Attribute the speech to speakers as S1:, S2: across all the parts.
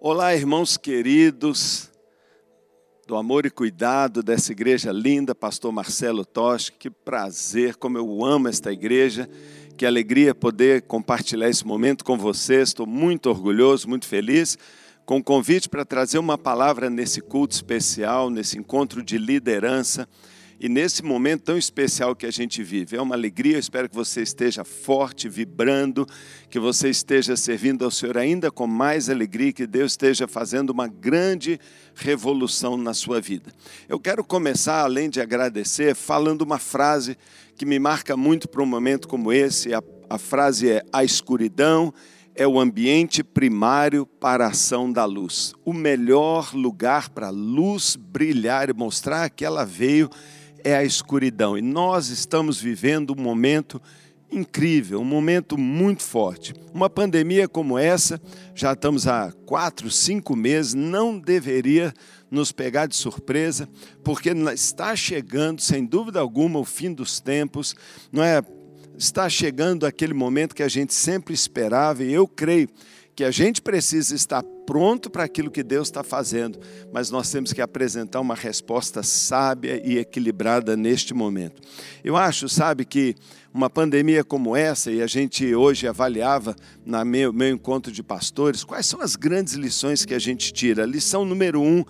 S1: Olá, irmãos queridos, do amor e cuidado dessa igreja linda, Pastor Marcelo Tosh. Que prazer, como eu amo esta igreja. Que alegria poder compartilhar esse momento com vocês. Estou muito orgulhoso, muito feliz com o convite para trazer uma palavra nesse culto especial, nesse encontro de liderança e nesse momento tão especial que a gente vive. É uma alegria, eu espero que você esteja forte, vibrando, que você esteja servindo ao Senhor ainda com mais alegria, que Deus esteja fazendo uma grande revolução na sua vida. Eu quero começar, além de agradecer, falando uma frase que me marca muito para um momento como esse. A, a frase é: A escuridão é o ambiente primário para a ação da luz. O melhor lugar para a luz brilhar e mostrar que ela veio é a escuridão. E nós estamos vivendo um momento incrível, um momento muito forte. Uma pandemia como essa, já estamos há quatro, cinco meses, não deveria nos pegar de surpresa, porque está chegando, sem dúvida alguma, o fim dos tempos, não é? Está chegando aquele momento que a gente sempre esperava, e eu creio que a gente precisa estar pronto para aquilo que Deus está fazendo, mas nós temos que apresentar uma resposta sábia e equilibrada neste momento. Eu acho, sabe, que uma pandemia como essa, e a gente hoje avaliava no meu, meu encontro de pastores, quais são as grandes lições que a gente tira? Lição número um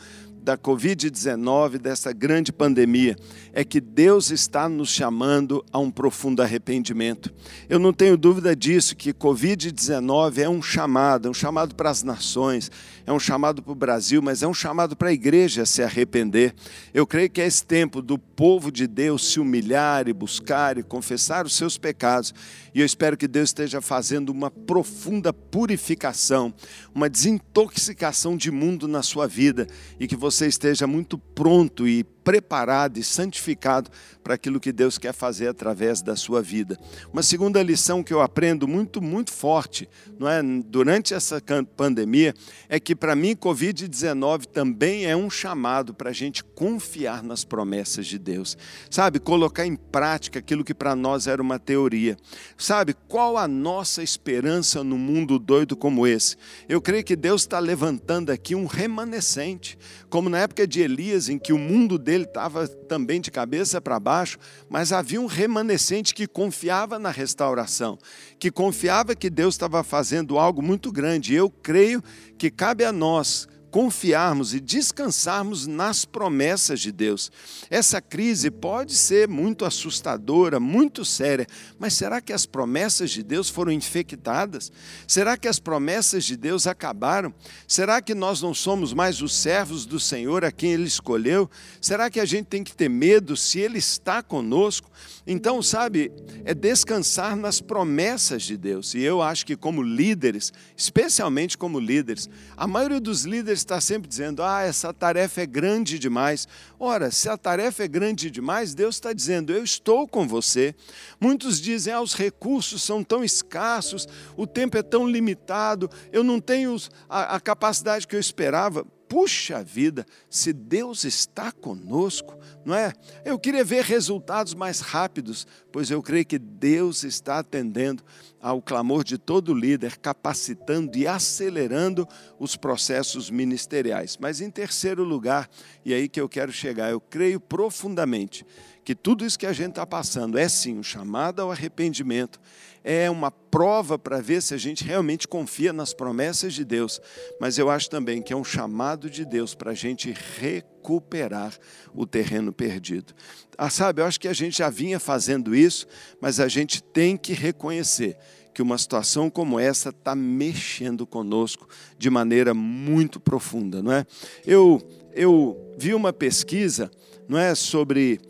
S1: da Covid-19, dessa grande pandemia, é que Deus está nos chamando a um profundo arrependimento. Eu não tenho dúvida disso, que Covid-19 é um chamado, é um chamado para as nações, é um chamado para o Brasil, mas é um chamado para a igreja se arrepender. Eu creio que é esse tempo do povo de Deus se humilhar e buscar e confessar os seus pecados. E eu espero que Deus esteja fazendo uma profunda purificação, uma desintoxicação de mundo na sua vida e que você esteja muito pronto e preparado e santificado para aquilo que Deus quer fazer através da sua vida. Uma segunda lição que eu aprendo muito, muito forte não é, durante essa pandemia é que, para mim, Covid-19 também é um chamado para a gente confiar nas promessas de Deus. Sabe, colocar em prática aquilo que para nós era uma teoria. Sabe, qual a nossa esperança num mundo doido como esse? Eu creio que Deus está levantando aqui um remanescente, como na época de Elias, em que o mundo dele dele estava também de cabeça para baixo, mas havia um remanescente que confiava na restauração, que confiava que Deus estava fazendo algo muito grande. Eu creio que cabe a nós confiarmos e descansarmos nas promessas de Deus. Essa crise pode ser muito assustadora, muito séria, mas será que as promessas de Deus foram infectadas? Será que as promessas de Deus acabaram? Será que nós não somos mais os servos do Senhor a quem Ele escolheu? Será que a gente tem que ter medo se Ele está conosco? Então, sabe, é descansar nas promessas de Deus. E eu acho que, como líderes, especialmente como líderes, a maioria dos líderes está sempre dizendo: ah, essa tarefa é grande demais. Ora, se a tarefa é grande demais, Deus está dizendo: eu estou com você. Muitos dizem: ah, os recursos são tão escassos, o tempo é tão limitado, eu não tenho a, a capacidade que eu esperava. Puxa vida, se Deus está conosco, não é? Eu queria ver resultados mais rápidos, pois eu creio que Deus está atendendo ao clamor de todo líder, capacitando e acelerando os processos ministeriais. Mas em terceiro lugar, e é aí que eu quero chegar, eu creio profundamente que tudo isso que a gente está passando é sim um chamado ao arrependimento, é uma prova para ver se a gente realmente confia nas promessas de Deus, mas eu acho também que é um chamado de Deus para a gente recuperar o terreno perdido. Ah, sabe, eu acho que a gente já vinha fazendo isso, mas a gente tem que reconhecer que uma situação como essa está mexendo conosco de maneira muito profunda, não é? Eu, eu vi uma pesquisa, não é, sobre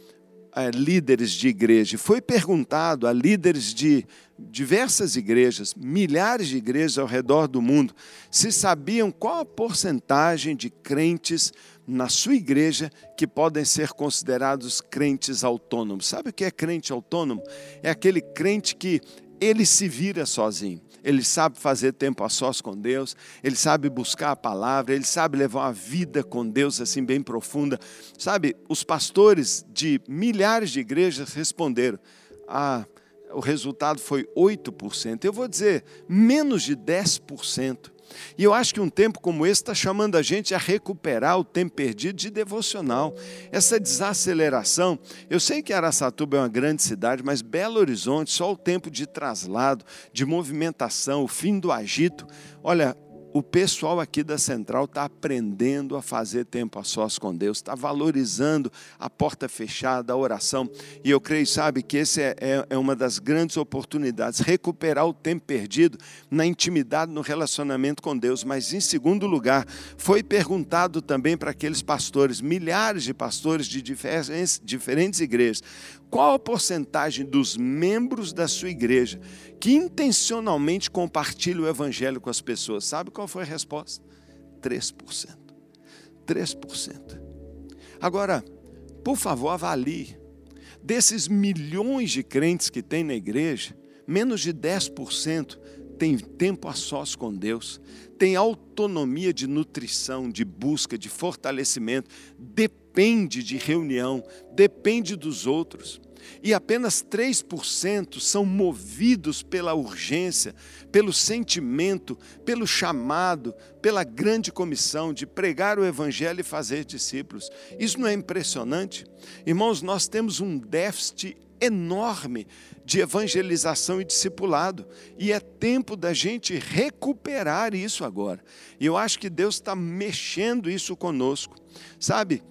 S1: líderes de igreja. Foi perguntado a líderes de diversas igrejas, milhares de igrejas ao redor do mundo, se sabiam qual a porcentagem de crentes na sua igreja que podem ser considerados crentes autônomos. Sabe o que é crente autônomo? É aquele crente que ele se vira sozinho ele sabe fazer tempo a sós com Deus, ele sabe buscar a palavra, ele sabe levar uma vida com Deus assim bem profunda. Sabe, os pastores de milhares de igrejas responderam: ah, o resultado foi 8%. Eu vou dizer, menos de 10%. E eu acho que um tempo como esse está chamando a gente a recuperar o tempo perdido de devocional. Essa desaceleração. Eu sei que Araçatuba é uma grande cidade, mas Belo Horizonte, só o tempo de traslado, de movimentação, o fim do agito. Olha, o pessoal aqui da Central está aprendendo a fazer tempo a sós com Deus, está valorizando a porta fechada, a oração. E eu creio, sabe, que essa é, é, é, uma das grandes oportunidades, recuperar o tempo perdido na intimidade, no relacionamento com Deus. Mas, em segundo lugar, foi perguntado também para aqueles pastores, milhares de pastores de diferentes, diferentes igrejas, qual a porcentagem dos membros da sua igreja que intencionalmente compartilha o evangelho com as pessoas? Sabe qual foi a resposta? 3%. 3%. Agora, por favor, avalie. Desses milhões de crentes que tem na igreja, menos de 10% tem tempo a sós com Deus, tem autonomia de nutrição, de busca, de fortalecimento, depende de reunião, depende dos outros e apenas 3% são movidos pela urgência, pelo sentimento, pelo chamado, pela grande comissão de pregar o Evangelho e fazer discípulos. Isso não é impressionante? Irmãos, nós temos um déficit enorme de evangelização e discipulado, e é tempo da gente recuperar isso agora. E eu acho que Deus está mexendo isso conosco. Sabe,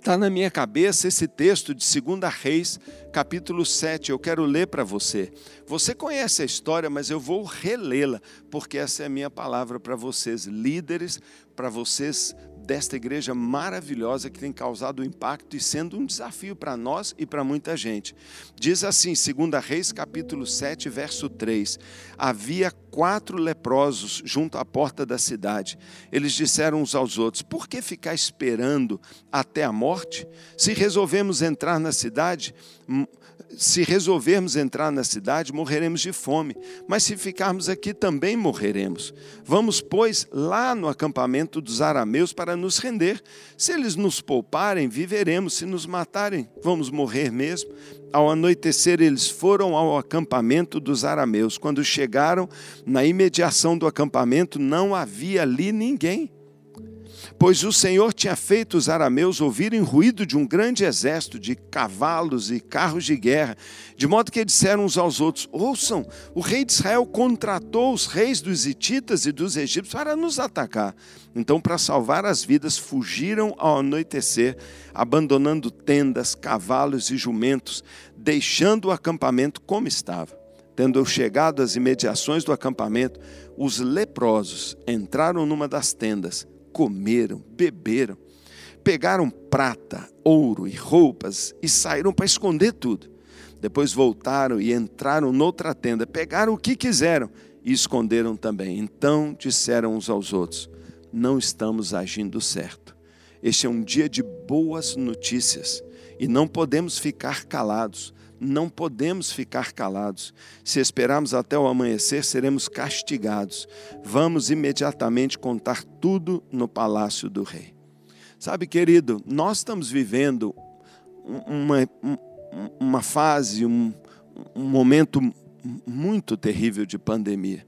S1: Está na minha cabeça esse texto de 2 Reis, capítulo 7. Eu quero ler para você. Você conhece a história, mas eu vou relê-la, porque essa é a minha palavra para vocês, líderes, para vocês desta igreja maravilhosa que tem causado impacto e sendo um desafio para nós e para muita gente. Diz assim, 2 Reis, capítulo 7, verso 3: Havia quatro leprosos junto à porta da cidade. Eles disseram uns aos outros: Por que ficar esperando até a morte? Se resolvemos entrar na cidade, se resolvermos entrar na cidade, morreremos de fome, mas se ficarmos aqui também morreremos. Vamos, pois, lá no acampamento dos arameus para nos render. Se eles nos pouparem, viveremos, se nos matarem, vamos morrer mesmo. Ao anoitecer, eles foram ao acampamento dos arameus. Quando chegaram, na imediação do acampamento, não havia ali ninguém pois o Senhor tinha feito os arameus ouvirem ruído de um grande exército de cavalos e carros de guerra, de modo que disseram uns aos outros: Ouçam, o rei de Israel contratou os reis dos hititas e dos egípcios para nos atacar. Então, para salvar as vidas, fugiram ao anoitecer, abandonando tendas, cavalos e jumentos, deixando o acampamento como estava. Tendo chegado às imediações do acampamento, os leprosos entraram numa das tendas comeram, beberam, pegaram prata, ouro e roupas e saíram para esconder tudo. Depois voltaram e entraram noutra tenda, pegaram o que quiseram e esconderam também. Então disseram uns aos outros: Não estamos agindo certo. Este é um dia de boas notícias e não podemos ficar calados não podemos ficar calados. Se esperarmos até o amanhecer, seremos castigados. Vamos imediatamente contar tudo no palácio do rei. Sabe, querido, nós estamos vivendo uma, uma fase, um, um momento muito terrível de pandemia.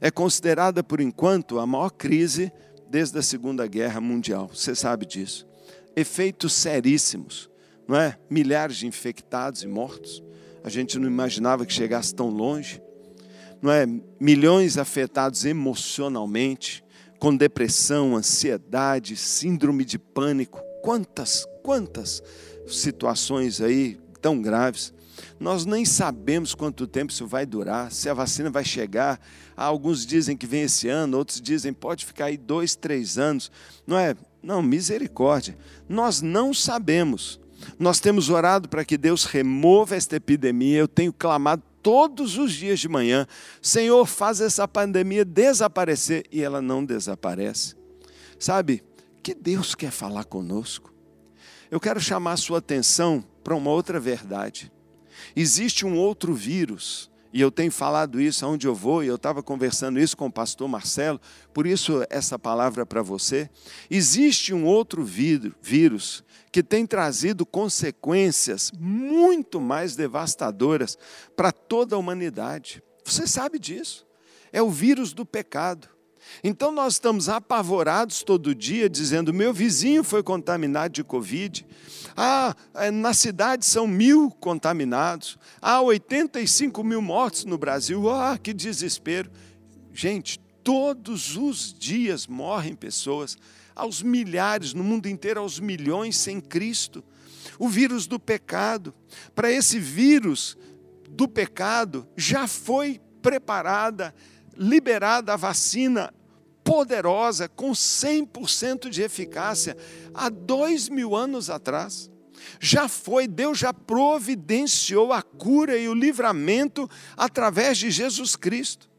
S1: É considerada, por enquanto, a maior crise desde a Segunda Guerra Mundial. Você sabe disso. Efeitos seríssimos não é? Milhares de infectados e mortos. A gente não imaginava que chegasse tão longe. Não é? Milhões afetados emocionalmente, com depressão, ansiedade, síndrome de pânico. Quantas, quantas situações aí tão graves. Nós nem sabemos quanto tempo isso vai durar, se a vacina vai chegar. Alguns dizem que vem esse ano, outros dizem pode ficar aí dois, três anos. Não é? Não, misericórdia. Nós não sabemos. Nós temos orado para que Deus remova esta epidemia. Eu tenho clamado todos os dias de manhã: Senhor, faz essa pandemia desaparecer. E ela não desaparece. Sabe, que Deus quer falar conosco. Eu quero chamar a sua atenção para uma outra verdade. Existe um outro vírus e eu tenho falado isso aonde eu vou, e eu estava conversando isso com o pastor Marcelo, por isso essa palavra para você. Existe um outro vírus que tem trazido consequências muito mais devastadoras para toda a humanidade. Você sabe disso. É o vírus do pecado. Então nós estamos apavorados todo dia, dizendo: meu vizinho foi contaminado de Covid. Ah, é, na cidade são mil contaminados. Há ah, 85 mil mortos no Brasil. Ah, que desespero. Gente, todos os dias morrem pessoas, aos milhares, no mundo inteiro, aos milhões sem Cristo. O vírus do pecado. Para esse vírus do pecado, já foi preparada, liberada a vacina poderosa, com 100% de eficácia, há dois mil anos atrás. Já foi, Deus já providenciou a cura e o livramento através de Jesus Cristo.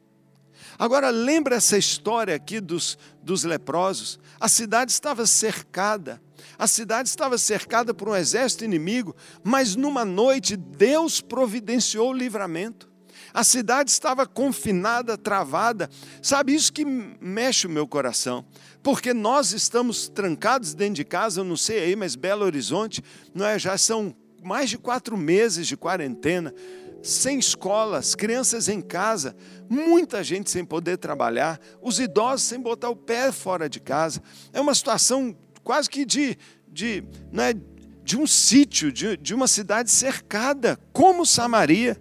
S1: Agora, lembra essa história aqui dos, dos leprosos? A cidade estava cercada, a cidade estava cercada por um exército inimigo, mas numa noite Deus providenciou o livramento. A cidade estava confinada, travada. Sabe, isso que mexe o meu coração. Porque nós estamos trancados dentro de casa, eu não sei aí, mas Belo Horizonte, não é? já são mais de quatro meses de quarentena, sem escolas, crianças em casa, muita gente sem poder trabalhar, os idosos sem botar o pé fora de casa. É uma situação quase que de, de, não é, de um sítio, de, de uma cidade cercada, como Samaria.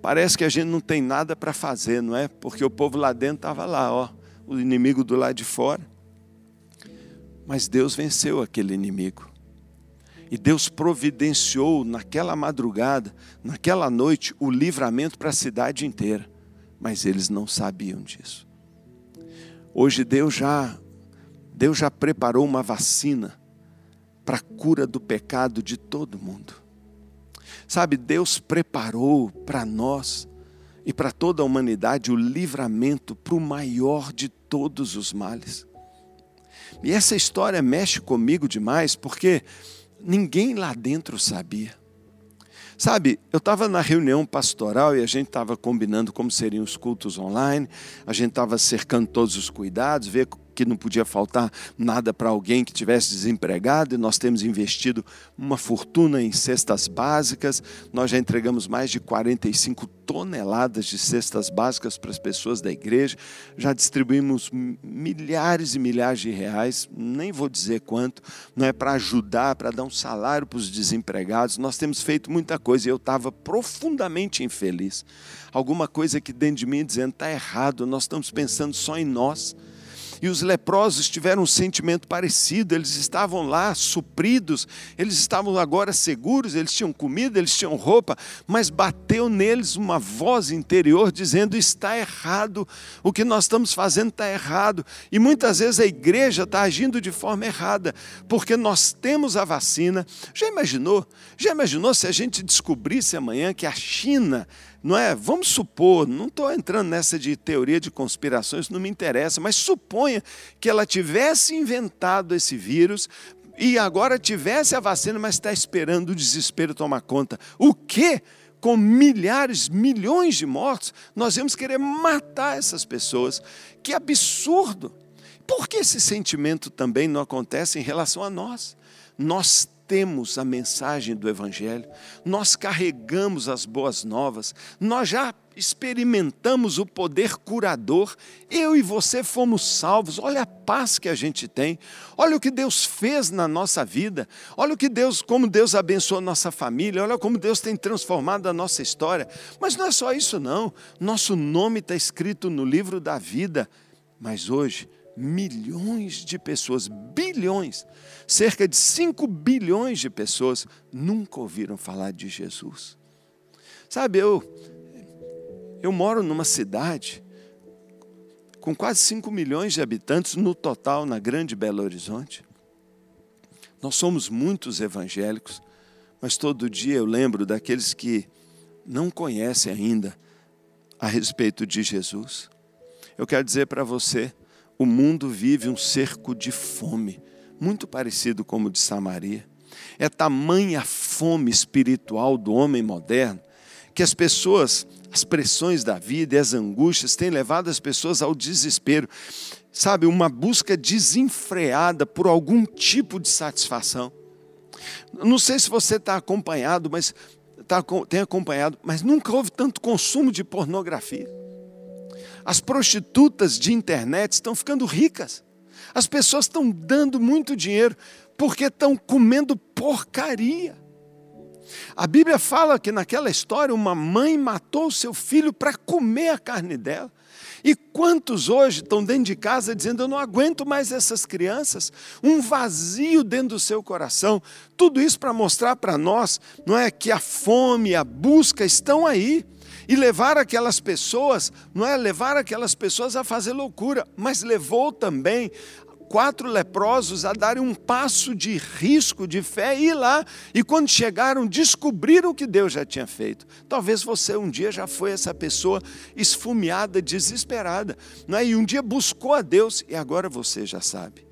S1: Parece que a gente não tem nada para fazer, não é? Porque o povo lá dentro estava lá, ó, o inimigo do lado de fora. Mas Deus venceu aquele inimigo. E Deus providenciou naquela madrugada, naquela noite, o livramento para a cidade inteira. Mas eles não sabiam disso. Hoje Deus já Deus já preparou uma vacina para a cura do pecado de todo mundo. Sabe, Deus preparou para nós e para toda a humanidade o livramento para o maior de todos os males. E essa história mexe comigo demais porque ninguém lá dentro sabia. Sabe, eu estava na reunião pastoral e a gente estava combinando como seriam os cultos online, a gente estava cercando todos os cuidados, ver que não podia faltar nada para alguém que tivesse desempregado, e nós temos investido uma fortuna em cestas básicas. Nós já entregamos mais de 45 toneladas de cestas básicas para as pessoas da igreja, já distribuímos milhares e milhares de reais, nem vou dizer quanto, não é para ajudar, para dar um salário para os desempregados. Nós temos feito muita coisa e eu estava profundamente infeliz. Alguma coisa que dentro de mim dizendo está errado, nós estamos pensando só em nós. E os leprosos tiveram um sentimento parecido, eles estavam lá supridos, eles estavam agora seguros, eles tinham comida, eles tinham roupa, mas bateu neles uma voz interior dizendo: está errado, o que nós estamos fazendo está errado. E muitas vezes a igreja está agindo de forma errada, porque nós temos a vacina. Já imaginou? Já imaginou se a gente descobrisse amanhã que a China não é? Vamos supor, não estou entrando nessa de teoria de conspirações, não me interessa, mas suponha que ela tivesse inventado esse vírus e agora tivesse a vacina, mas está esperando o desespero tomar conta. O quê? Com milhares, milhões de mortos, nós vamos querer matar essas pessoas. Que absurdo! Por que esse sentimento também não acontece em relação a nós? Nós temos a mensagem do Evangelho, nós carregamos as boas novas, nós já experimentamos o poder curador, eu e você fomos salvos, olha a paz que a gente tem, olha o que Deus fez na nossa vida, olha o que Deus, como Deus abençoou nossa família, olha como Deus tem transformado a nossa história. Mas não é só isso, não. Nosso nome está escrito no livro da vida, mas hoje milhões de pessoas, bilhões, cerca de 5 bilhões de pessoas nunca ouviram falar de Jesus. Sabe, eu, eu moro numa cidade com quase 5 milhões de habitantes no total na Grande Belo Horizonte. Nós somos muitos evangélicos, mas todo dia eu lembro daqueles que não conhecem ainda a respeito de Jesus. Eu quero dizer para você, o mundo vive um cerco de fome, muito parecido com o de Samaria. É tamanha a fome espiritual do homem moderno que as pessoas, as pressões da vida e as angústias têm levado as pessoas ao desespero. Sabe, uma busca desenfreada por algum tipo de satisfação. Não sei se você está acompanhado, mas tá, tem acompanhado, mas nunca houve tanto consumo de pornografia. As prostitutas de internet estão ficando ricas. As pessoas estão dando muito dinheiro porque estão comendo porcaria. A Bíblia fala que naquela história uma mãe matou seu filho para comer a carne dela. E quantos hoje estão dentro de casa dizendo: Eu não aguento mais essas crianças, um vazio dentro do seu coração. Tudo isso para mostrar para nós, não é que a fome, a busca estão aí. E levar aquelas pessoas, não é levar aquelas pessoas a fazer loucura, mas levou também quatro leprosos a darem um passo de risco, de fé, e ir lá. E quando chegaram, descobriram o que Deus já tinha feito. Talvez você um dia já foi essa pessoa esfumeada, desesperada, não é? e um dia buscou a Deus, e agora você já sabe.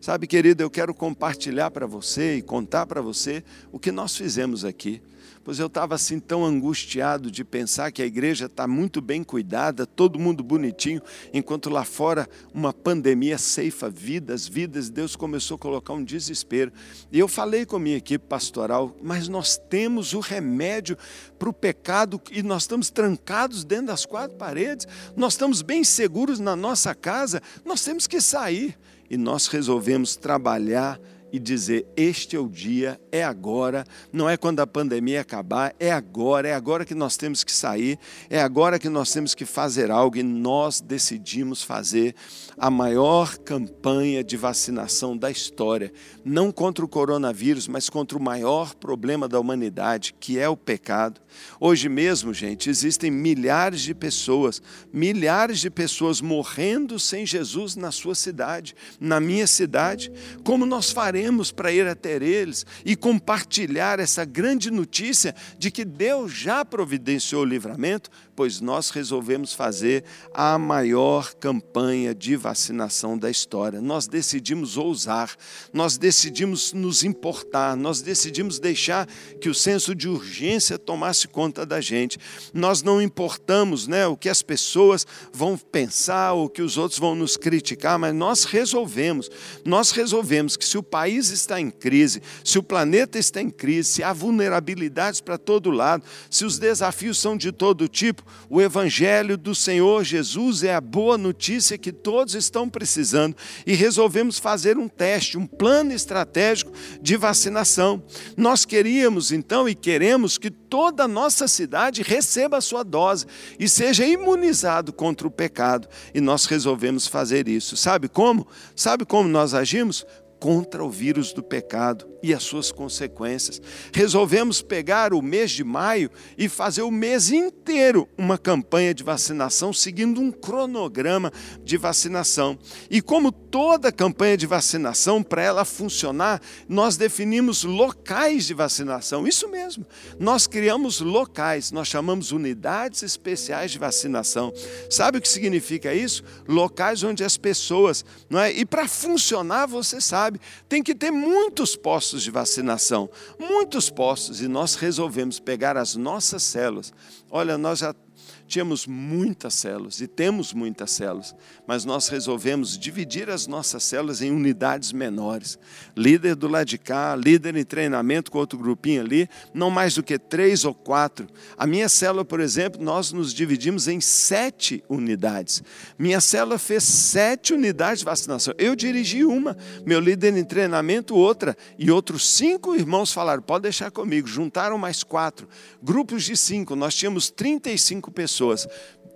S1: Sabe, querido, eu quero compartilhar para você e contar para você o que nós fizemos aqui pois eu estava assim tão angustiado de pensar que a igreja está muito bem cuidada, todo mundo bonitinho, enquanto lá fora uma pandemia ceifa vidas, vidas, Deus começou a colocar um desespero. E eu falei com a minha equipe pastoral, mas nós temos o remédio para o pecado e nós estamos trancados dentro das quatro paredes, nós estamos bem seguros na nossa casa, nós temos que sair. E nós resolvemos trabalhar e dizer: Este é o dia, é agora, não é quando a pandemia acabar, é agora, é agora que nós temos que sair, é agora que nós temos que fazer algo e nós decidimos fazer a maior campanha de vacinação da história, não contra o coronavírus, mas contra o maior problema da humanidade, que é o pecado. Hoje mesmo, gente, existem milhares de pessoas, milhares de pessoas morrendo sem Jesus na sua cidade, na minha cidade. Como nós faremos? para ir até eles e compartilhar essa grande notícia de que Deus já providenciou o livramento? Pois nós resolvemos fazer a maior campanha de vacinação da história. Nós decidimos ousar, nós decidimos nos importar, nós decidimos deixar que o senso de urgência tomasse conta da gente. Nós não importamos né, o que as pessoas vão pensar ou que os outros vão nos criticar, mas nós resolvemos, nós resolvemos que se o país está em crise, se o planeta está em crise, se há vulnerabilidades para todo lado, se os desafios são de todo tipo, o Evangelho do Senhor Jesus é a boa notícia que todos estão precisando e resolvemos fazer um teste, um plano estratégico de vacinação. Nós queríamos então e queremos que toda a nossa cidade receba a sua dose e seja imunizado contra o pecado. E nós resolvemos fazer isso. Sabe como? Sabe como nós agimos? contra o vírus do pecado e as suas consequências. Resolvemos pegar o mês de maio e fazer o mês inteiro uma campanha de vacinação, seguindo um cronograma de vacinação. E como toda campanha de vacinação, para ela funcionar, nós definimos locais de vacinação. Isso mesmo, nós criamos locais, nós chamamos unidades especiais de vacinação. Sabe o que significa isso? Locais onde as pessoas, não é? E para funcionar, você sabe, tem que ter muitos postos postos de vacinação, muitos postos, e nós resolvemos pegar as nossas células. Olha, nós já Tínhamos muitas células e temos muitas células, mas nós resolvemos dividir as nossas células em unidades menores. Líder do lado de cá, líder em treinamento com outro grupinho ali, não mais do que três ou quatro. A minha célula, por exemplo, nós nos dividimos em sete unidades. Minha célula fez sete unidades de vacinação. Eu dirigi uma, meu líder em treinamento outra, e outros cinco irmãos falaram: pode deixar comigo. Juntaram mais quatro. Grupos de cinco, nós tínhamos 35 pessoas pessoas.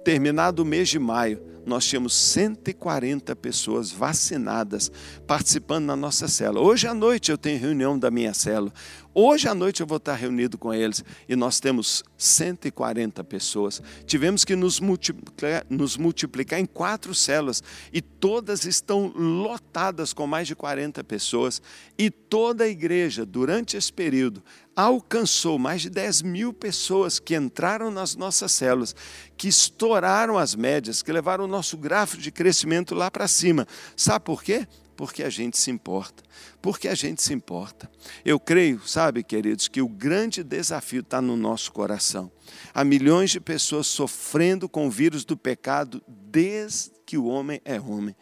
S1: Terminado o mês de maio, nós tínhamos 140 pessoas vacinadas participando na nossa célula. Hoje à noite eu tenho reunião da minha célula. Hoje à noite eu vou estar reunido com eles e nós temos 140 pessoas. Tivemos que nos multiplicar, nos multiplicar em quatro células e todas estão lotadas com mais de 40 pessoas. E toda a igreja, durante esse período, alcançou mais de 10 mil pessoas que entraram nas nossas células, que estouraram as médias, que levaram o nosso gráfico de crescimento lá para cima. Sabe por quê? Porque a gente se importa. Porque a gente se importa. Eu creio, sabe, queridos, que o grande desafio está no nosso coração. Há milhões de pessoas sofrendo com o vírus do pecado desde que o homem é homem.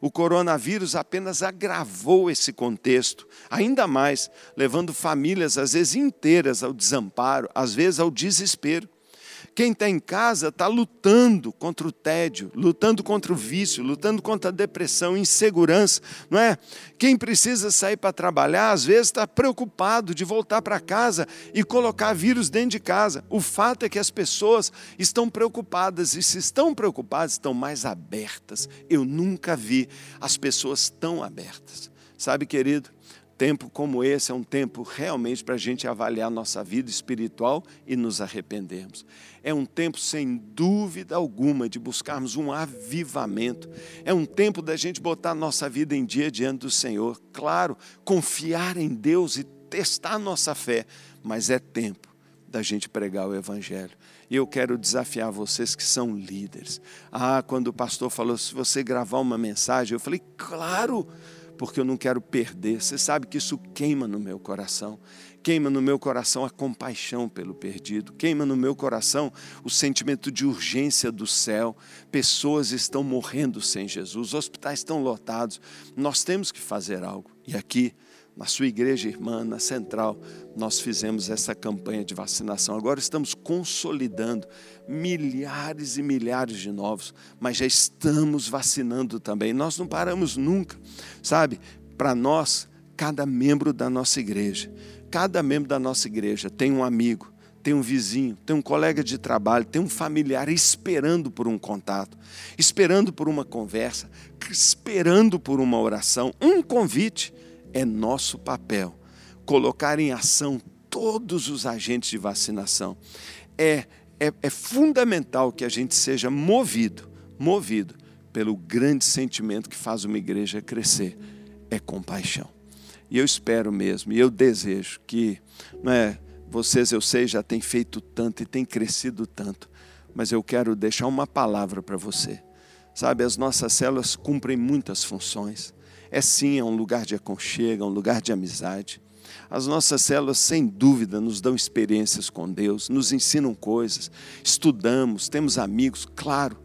S1: O coronavírus apenas agravou esse contexto, ainda mais, levando famílias, às vezes inteiras, ao desamparo, às vezes ao desespero. Quem está em casa está lutando contra o tédio, lutando contra o vício, lutando contra a depressão, insegurança, não é? Quem precisa sair para trabalhar, às vezes está preocupado de voltar para casa e colocar vírus dentro de casa. O fato é que as pessoas estão preocupadas e se estão preocupadas, estão mais abertas. Eu nunca vi as pessoas tão abertas. Sabe, querido, tempo como esse é um tempo realmente para a gente avaliar nossa vida espiritual e nos arrependermos. É um tempo, sem dúvida alguma, de buscarmos um avivamento. É um tempo da gente botar nossa vida em dia diante do Senhor. Claro, confiar em Deus e testar nossa fé, mas é tempo da gente pregar o Evangelho. E eu quero desafiar vocês que são líderes. Ah, quando o pastor falou, se você gravar uma mensagem, eu falei, claro porque eu não quero perder. Você sabe que isso queima no meu coração. Queima no meu coração a compaixão pelo perdido. Queima no meu coração o sentimento de urgência do céu. Pessoas estão morrendo sem Jesus, hospitais estão lotados. Nós temos que fazer algo. E aqui na sua igreja irmã, na central, nós fizemos essa campanha de vacinação. Agora estamos consolidando milhares e milhares de novos, mas já estamos vacinando também. Nós não paramos nunca, sabe? Para nós, cada membro da nossa igreja, cada membro da nossa igreja tem um amigo, tem um vizinho, tem um colega de trabalho, tem um familiar esperando por um contato, esperando por uma conversa, esperando por uma oração, um convite é nosso papel colocar em ação todos os agentes de vacinação. É, é, é fundamental que a gente seja movido, movido pelo grande sentimento que faz uma igreja crescer, é compaixão. E eu espero mesmo, e eu desejo que, não é, vocês eu sei já têm feito tanto e têm crescido tanto, mas eu quero deixar uma palavra para você. Sabe, as nossas células cumprem muitas funções. É sim, é um lugar de aconchego, é um lugar de amizade. As nossas células, sem dúvida, nos dão experiências com Deus, nos ensinam coisas, estudamos, temos amigos, claro,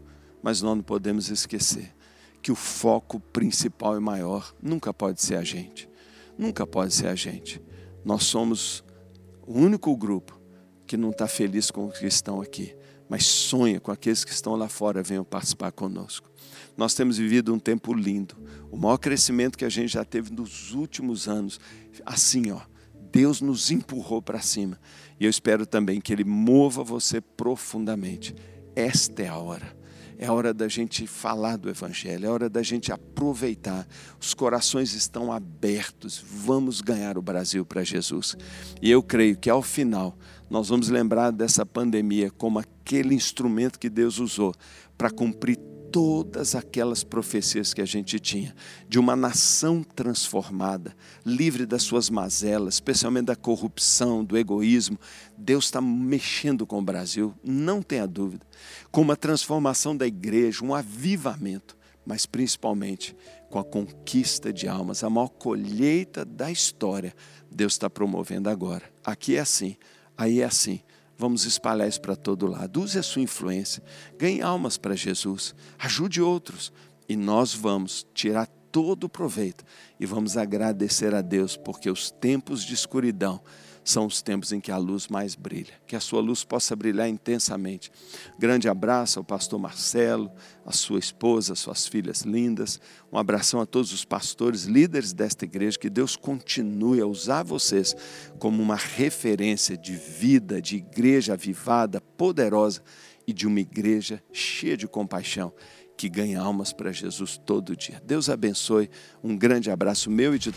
S1: mas nós não podemos esquecer que o foco principal e maior nunca pode ser a gente. Nunca pode ser a gente. Nós somos o único grupo que não está feliz com os que estão aqui, mas sonha com aqueles que estão lá fora venham participar conosco. Nós temos vivido um tempo lindo, o maior crescimento que a gente já teve nos últimos anos. Assim, ó, Deus nos empurrou para cima. E eu espero também que Ele mova você profundamente. Esta é a hora. É a hora da gente falar do Evangelho, é hora da gente aproveitar. Os corações estão abertos. Vamos ganhar o Brasil para Jesus. E eu creio que ao final nós vamos lembrar dessa pandemia como aquele instrumento que Deus usou para cumprir todas aquelas profecias que a gente tinha, de uma nação transformada, livre das suas mazelas, especialmente da corrupção, do egoísmo. Deus está mexendo com o Brasil, não tenha dúvida, com uma transformação da igreja, um avivamento, mas principalmente com a conquista de almas, a maior colheita da história. Deus está promovendo agora. Aqui é assim, aí é assim. Vamos espalhar isso para todo lado. Use a sua influência. Ganhe almas para Jesus. Ajude outros. E nós vamos tirar todo o proveito e vamos agradecer a Deus, porque os tempos de escuridão são os tempos em que a luz mais brilha. Que a sua luz possa brilhar intensamente. Grande abraço ao pastor Marcelo, a sua esposa, suas filhas lindas. Um abração a todos os pastores, líderes desta igreja. Que Deus continue a usar vocês como uma referência de vida, de igreja avivada, poderosa e de uma igreja cheia de compaixão que ganha almas para Jesus todo dia. Deus abençoe. Um grande abraço meu e de